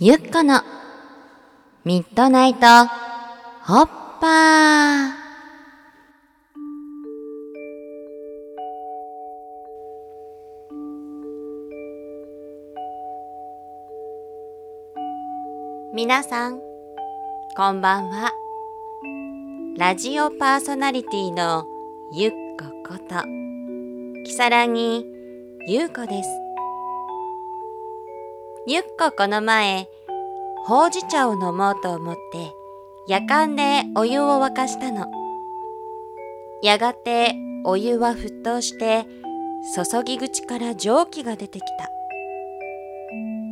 ゆっこのミッドナイトホッパー。皆さんこんばんは。ラジオパーソナリティのゆっここときさらぎゆうこです。ゆっここの前ほうじ茶を飲もうと思ってやかんでお湯を沸かしたの。やがてお湯は沸騰して注ぎ口から蒸気が出てきた。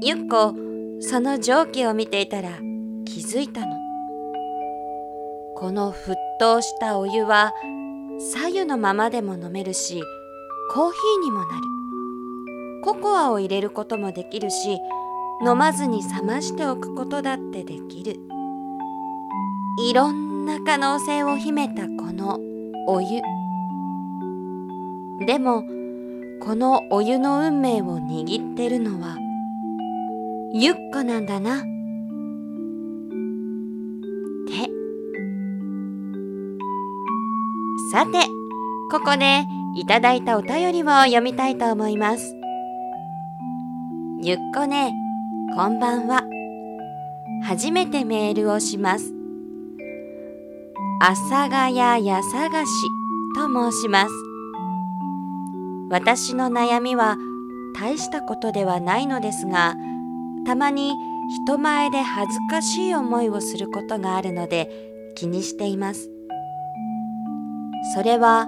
ゆっこその蒸気を見ていたら気づいたの。この沸騰したお湯は左右のままでも飲めるしコーヒーにもなる。ココアを入れることもできるし飲まずに冷ましておくことだってできる。いろんな可能性を秘めたこのお湯。でもこのお湯の運命を握ってるのはゆっこなんだな。って。さてここでいただいたお便りを読みたいと思います。ゆっこね。こんばんは。初めてメールをします。阿佐ヶ谷や探しと申します。私の悩みは大したことではないのですが、たまに人前で恥ずかしい思いをすることがあるので気にしています。それは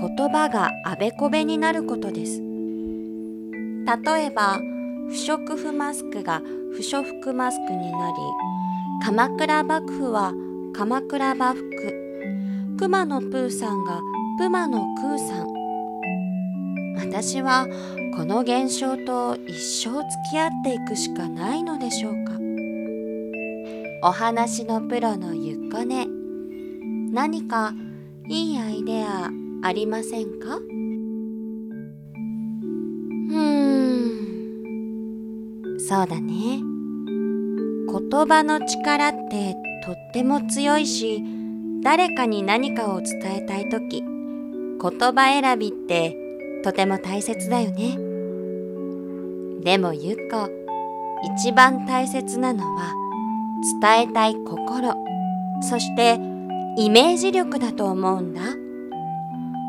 言葉があべこべになることです。例えば、不織布マスクが不織布マスクになり鎌倉幕府は鎌倉幕府。熊野プーさんがプマのクーさん。私はこの現象と一生付き合っていくしかないのでしょうか。お話のプロのゆっこね。何かいいアイデアありませんか？そうだね。言葉の力ってとっても強いし誰かに何かを伝えたい時言葉選びってとても大切だよね。でもゆっこ一番大切なのは伝えたい心そしてイメージ力だと思うんだ。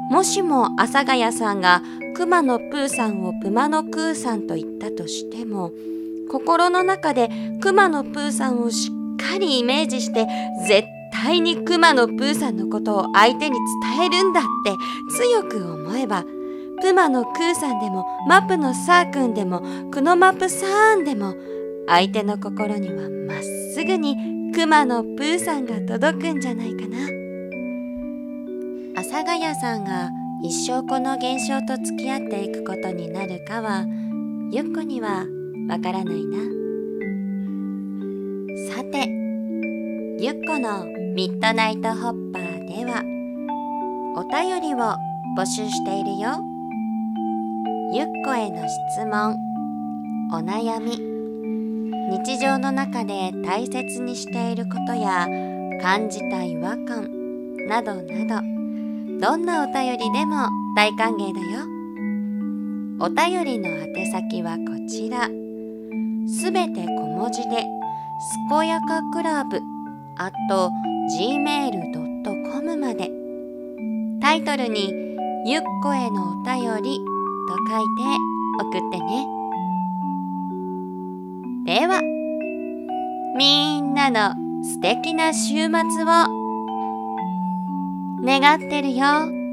もしも阿佐ヶ谷さんが熊野プーさんをプマのクーさんと言ったとしても心の中でくまのプーさんをしっかりイメージして絶対にくまのプーさんのことを相手に伝えるんだって強く思えばプマのクーさんでもマップのサーくんでもクノマップサーンでも相手の心にはまっすぐにクマのプーさんが届くんじゃないかな。阿佐ヶ谷さんが一生この現象と付き合っていくことになるかはゆっこにはわからないな。さてゆっこのミッドナイトホッパーではお便りを募集しているよ。ゆっこへの質問お悩み日常の中で大切にしていることや感じた違和感などなどどんなお便りでも大歓迎だよ。お便りの宛先はこちら。すべて小文字で、すこやかクラブ、あと gmail.com まで。タイトルに、ゆっこへのお便りと書いて送ってね。では、みんなの素敵な週末を願ってるよ。